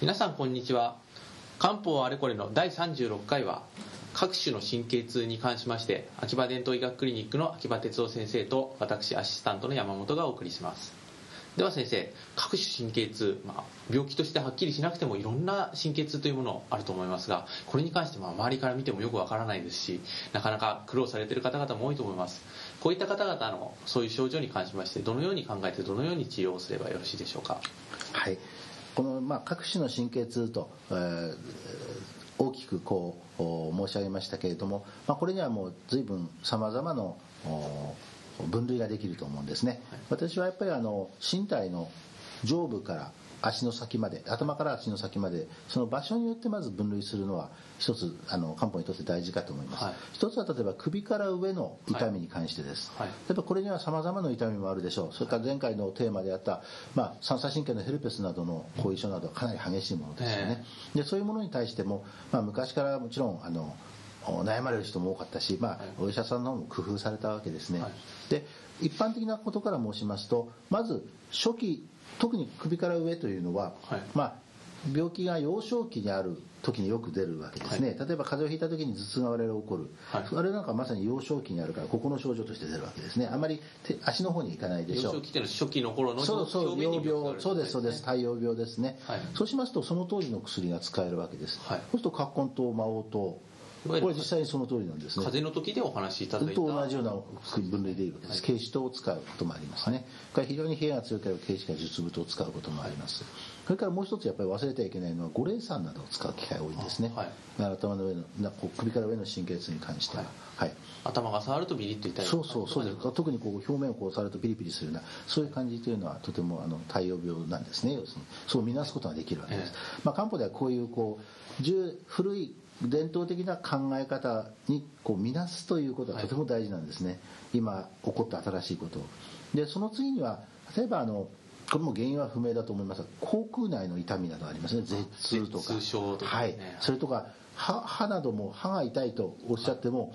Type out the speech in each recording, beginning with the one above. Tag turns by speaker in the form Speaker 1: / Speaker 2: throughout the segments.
Speaker 1: 皆さんこんにちは。漢方あれこれの第36回は各種の神経痛に関しまして秋葉伝統医学クリニックの秋葉哲夫先生と私アシスタントの山本がお送りします。では先生各種神経痛、まあ、病気としてはっきりしなくてもいろんな神経痛というものあると思いますがこれに関しては周りから見てもよくわからないですしなかなか苦労されている方々も多いと思います。こういった方々のそういう症状に関しましてどのように考えてどのように治療をすればよろしいでしょうか？
Speaker 2: はい。この、まあ、各種の神経痛と、えー、大きくこう申し上げましたけれども、まあ、これにはもう随分さまざまな分類ができると思うんですね、はい、私はやっぱりあの身体の上部から足の先まで頭から足の先までその場所によってまず分類するのは一つあの漢方にとって大事かと思います、はい、一つは例えば首から上の痛みに関してです、はい、例えばこれには様々な痛みもあるでしょう。それから前回のテーマであった、まあ、三叉神経のヘルペスなどの後遺症などはかなり激しいものですよね、でそういうものに対しても、まあ、昔からもちろんあの悩まれる人も多かったし、まあ、お医者さんの方も工夫されたわけですね、はい、で一般的なことから申しますとまず初期特に首から上というのは、はい、まあ、病気が幼少期にある時によく出るわけですね、はい、例えば風邪をひいた時に頭痛が我々起こる、はい、あれなんかまさに幼少期にあるからここの症状として出るわけですね。あまり足の方に行かないでしょう。幼
Speaker 1: 少期っていうのは初期の頃の
Speaker 2: そうそう病病そうですそうです。太陽病ですね、はい、そうしますとその当時の薬が使えるわけです、そうすると葛根湯魔王湯これ実際にその通りなんですね。
Speaker 1: 風邪の時でお話しいただいた。
Speaker 2: と同じような分類でいいわけです。軽視糖を使うこともありますね。これ非常に冷えが強ければ軽視か術部糖を使うこともあります。それからもう一つやっぱり忘れてはいけないのは五苓散などを使う機会が多いんですね。はい、頭の上の首から上の神経痛に関しては。はい。
Speaker 1: 頭が触るとビリッと痛い。
Speaker 2: そうそうそうです。特にこう表面をこう触るとピリピリするようなそういう感じというのはとてもあの太陽病なんですね。要するにそう見なすことができるわけです。えー、まあ漢方ではこういうこう古い伝統的な考え方にこう見なすということがとても大事なんですね、はい、今起こった新しいことでその次には例えばあのこれも原因は不明だと思いますが口腔内の痛みなどありますね。舌痛とか。
Speaker 1: とか、
Speaker 2: ね、はい、それとか歯歯なども歯が痛いとおっしゃっても、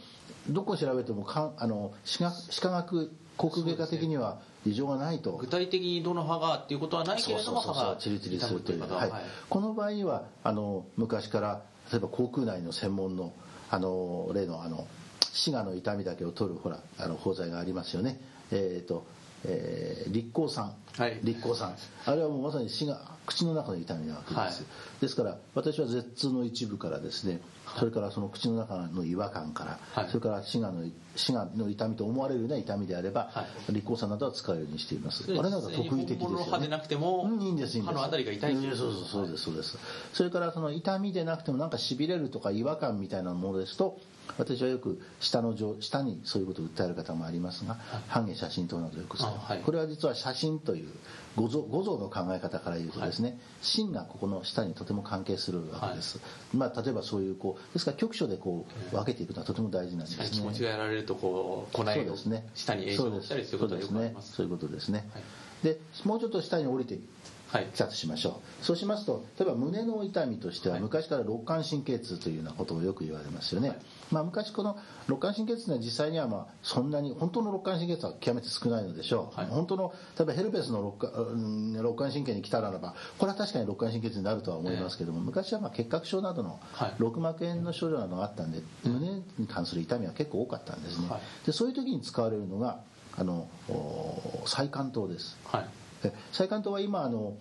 Speaker 2: どこ調べてもかあの歯科学口腔外科的には異常がないと、
Speaker 1: 具体的にどの歯がっていうことはないけれども歯が
Speaker 2: チリチリするという、はい、この場合にはあの昔から例えば口腔内の専門のあの例のあの滋賀の痛みだけを取るほらあの包材がありますよね。え、ー、とえー、立光酸、はい、立光酸あれはもうまさに死が口の中の痛みなわけです、はい、ですから私は舌痛の一部からですねそれからその口の中の違和感から、はい、それから滋賀の滋賀の痛みと思われるような痛みであれば、はい、立光酸などは使うようにしています。あれなんか得意的ですよ、ね、
Speaker 1: 歯でなくても、
Speaker 2: うん、いいんですいいんです。
Speaker 1: 歯のあたりが痛い、
Speaker 2: う。ん、そうそうそうですそうです、それからその痛みでなくてもなんかしびれるとか違和感みたいなものですと私はよく下の下にそういうことを訴える方もありますが、半下写真等などよく使う、はい、これは実は写真という五臓五臓の考え方から言うとですね、はい、芯がここの下にとても関係するわけです、はい、まあ、例えばそういうこうですから局所でこう分けていくのはとても大事なんです。ね
Speaker 1: 気持ちがやられるとこう粉
Speaker 2: いを
Speaker 1: 下に影響したりすることがよくあります。
Speaker 2: そういうことですね、でもうちょっと下に降りてきたとしましょう、そうしますと例えば胸の痛みとしては昔から肋間神経痛というようなことをよく言われますよね、まあ、昔この肋間神経痛は実際にはまあそんなに本当の肋間神経痛は極めて少ないのでしょう、はい、本当の例えばヘルペスの肋間肋間神経に来たならばこれは確かに肋間神経痛になるとは思いますけども、昔はまあ結核症などの肋膜炎の症状などがあったんで、胸に関する痛みは結構多かったんですね、でそういう時に使われるのがあの再管糖です、はい、再管糖は今あの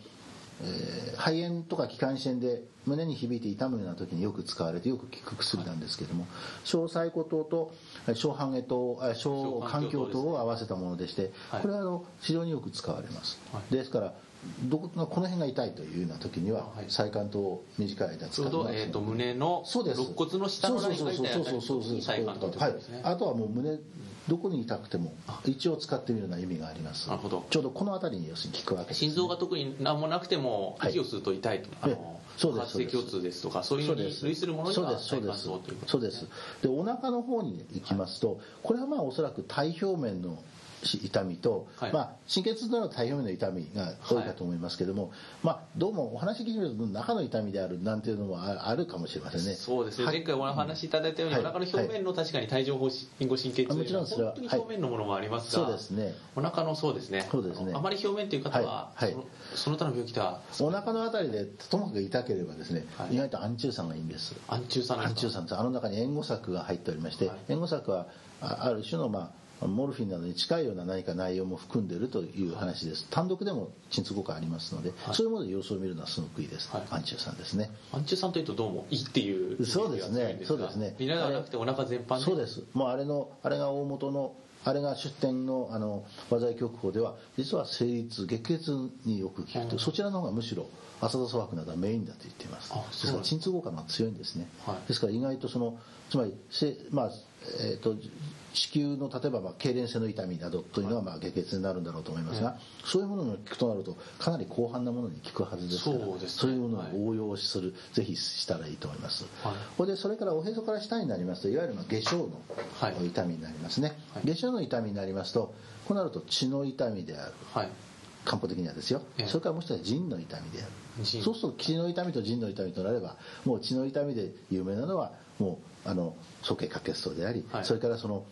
Speaker 2: えー、肺炎とか気管支炎で胸に響いて痛むような時によく使われてよく効く薬なんですけども小細胞糖と小半下糖小環境糖を合わせたものでしてこれはあの非常によく使われます、ですからどここの辺が痛いというような時には再管糖を短い間使ってます、
Speaker 1: えー、と胸の肋骨の下のラインが痛いそうそうそうそう再管糖はい、
Speaker 2: あとはもう胸どこに痛くても一応使ってみるような意味がありますなるほどちょうどこの辺りに要するに効くわけです、
Speaker 1: ね、心臓が特に何もなくても息を吸うと痛いと、はい、あのそうです発生ですとかそういうのに類するものには
Speaker 2: そうですそうですでお腹の方に行きますと、これはまあおそらく体表面の痛みと、
Speaker 1: はい。
Speaker 2: まあ、神経痛のは体表面の痛みが多いかと思いますけども、まあ、どうもお話聞いてみると中の痛みであるなんていうのもああるかもしれませんね。
Speaker 1: そうですね、
Speaker 2: はい。
Speaker 1: 前回お話しいただいたように、
Speaker 2: はい。
Speaker 1: お腹の表面の確かに帯状疱疹神経痛
Speaker 2: もちろんそれは
Speaker 1: 本当に表面のものもありますが、
Speaker 2: そうですね。
Speaker 1: お腹のそうですね。
Speaker 2: そうですね。
Speaker 1: あまり表面という方は、
Speaker 2: はい。はい。
Speaker 1: その他の病気では
Speaker 2: お腹のあたりでともかく痛ければですね、
Speaker 1: はい。
Speaker 2: 意外と暗中酸がいいんです。
Speaker 1: 暗中酸ですか？
Speaker 2: 暗中酸あの中に援護策が入っておりまして、
Speaker 1: はい。
Speaker 2: 援護策はあある種の、まあ、モルフィンなどに近いような何か内容も含んでいるという話です。単独でも鎮痛効果ありますので、
Speaker 1: はい。
Speaker 2: そういうもので様子を見るのはすごくいいです、
Speaker 1: はい。
Speaker 2: 暗中酸ですね。
Speaker 1: 暗中酸というとどうもいいっていう
Speaker 2: そうですね。そうですね。
Speaker 1: ビラではなくてお腹全般で？
Speaker 2: そうです。もうあれのあれが大元のあれが出典のあの和剤局法では実は生理痛月経痛によく効くと、
Speaker 1: うん
Speaker 2: そちらの方がむしろ浅田粗白などはメインだと言っています。
Speaker 1: あ
Speaker 2: ですから鎮痛効果が強いんですね、
Speaker 1: はい。
Speaker 2: ですから意外とそのつまりせ、まあえー、と子宮の例えばまあ痙攣性の痛みなどというのはまあ下血になるんだろうと思いますが、
Speaker 1: はい
Speaker 2: そういうものに効くとなるとかなり広範なものに効くはずです。から
Speaker 1: そうですね
Speaker 2: いうものを応用する、ぜひしたらいいと思います、
Speaker 1: はい。
Speaker 2: これでそれからおへそから下になりますといわゆるまあ下小の
Speaker 1: はい
Speaker 2: 痛みになりますね、
Speaker 1: はい。
Speaker 2: 下小の痛みになりますとこうなると血の痛みである。
Speaker 1: はい
Speaker 2: 漢方的にはですよ、
Speaker 1: ええ。
Speaker 2: それからもう一つは腎の痛みである。
Speaker 1: 腎。
Speaker 2: そうすると血の痛みと腎の痛みとなればもう血の痛みで有名なのはもうあの鼠径下血糖であり、
Speaker 1: はい。
Speaker 2: それからその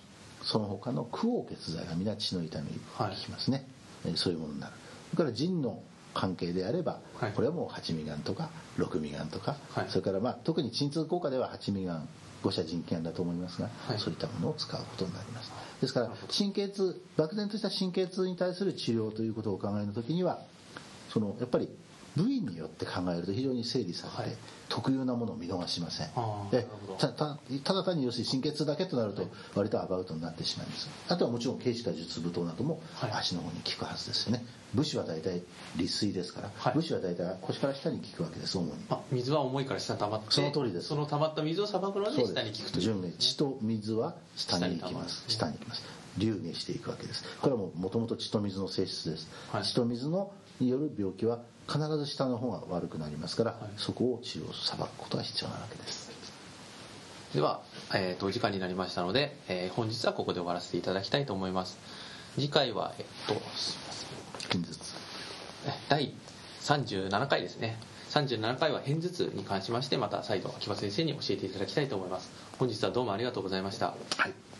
Speaker 2: その他の苦黄血剤が皆血の痛みに効きますね、えーそういうものになる。それから腎の関係であれば、
Speaker 1: はい。
Speaker 2: これはもう八味がんとか六味がんとか、
Speaker 1: はい。
Speaker 2: それからまあ特に鎮痛効果では八味がん五社腎気がんだと思いますが、
Speaker 1: はい。
Speaker 2: そういったものを使うことになります。ですから神経痛漠然とした神経痛に対する治療ということをお考えの時にはそのやっぱり部位によって考えると非常に整理されて、
Speaker 1: はい。
Speaker 2: 特有なものを見逃しません。でたたただ単に要するに神経痛だけとなると割とアバウトになってしまいます。あとはもちろん軽視か術舞踏なども
Speaker 1: はい。
Speaker 2: 足の方に効くはずですよね。武士は大体利水ですから、
Speaker 1: はい。
Speaker 2: 武士は大体腰から下に効くわけです主に。
Speaker 1: あ水は重いから下に溜まって
Speaker 2: その通りです。
Speaker 1: その溜まった水をさばくので下に効くという。
Speaker 2: 順に血と水は下に行きます。
Speaker 1: 下に
Speaker 2: 下に行きます。流下していくわけです。これはもともと血と水の性質です、
Speaker 1: はい。
Speaker 2: 血と水のによる病気は必ず下の方が悪くなりますから、
Speaker 1: い。
Speaker 2: そこを治療さばくことが必要なわけです。
Speaker 1: では、えー、とお時間になりましたので、えー本日はここで終わらせていただきたいと思います。次回はえっとすいません第37回ですね。37回は片頭痛に関しましてまた再度秋葉先生に教えていただきたいと思います。本日はどうもありがとうございました。
Speaker 2: はい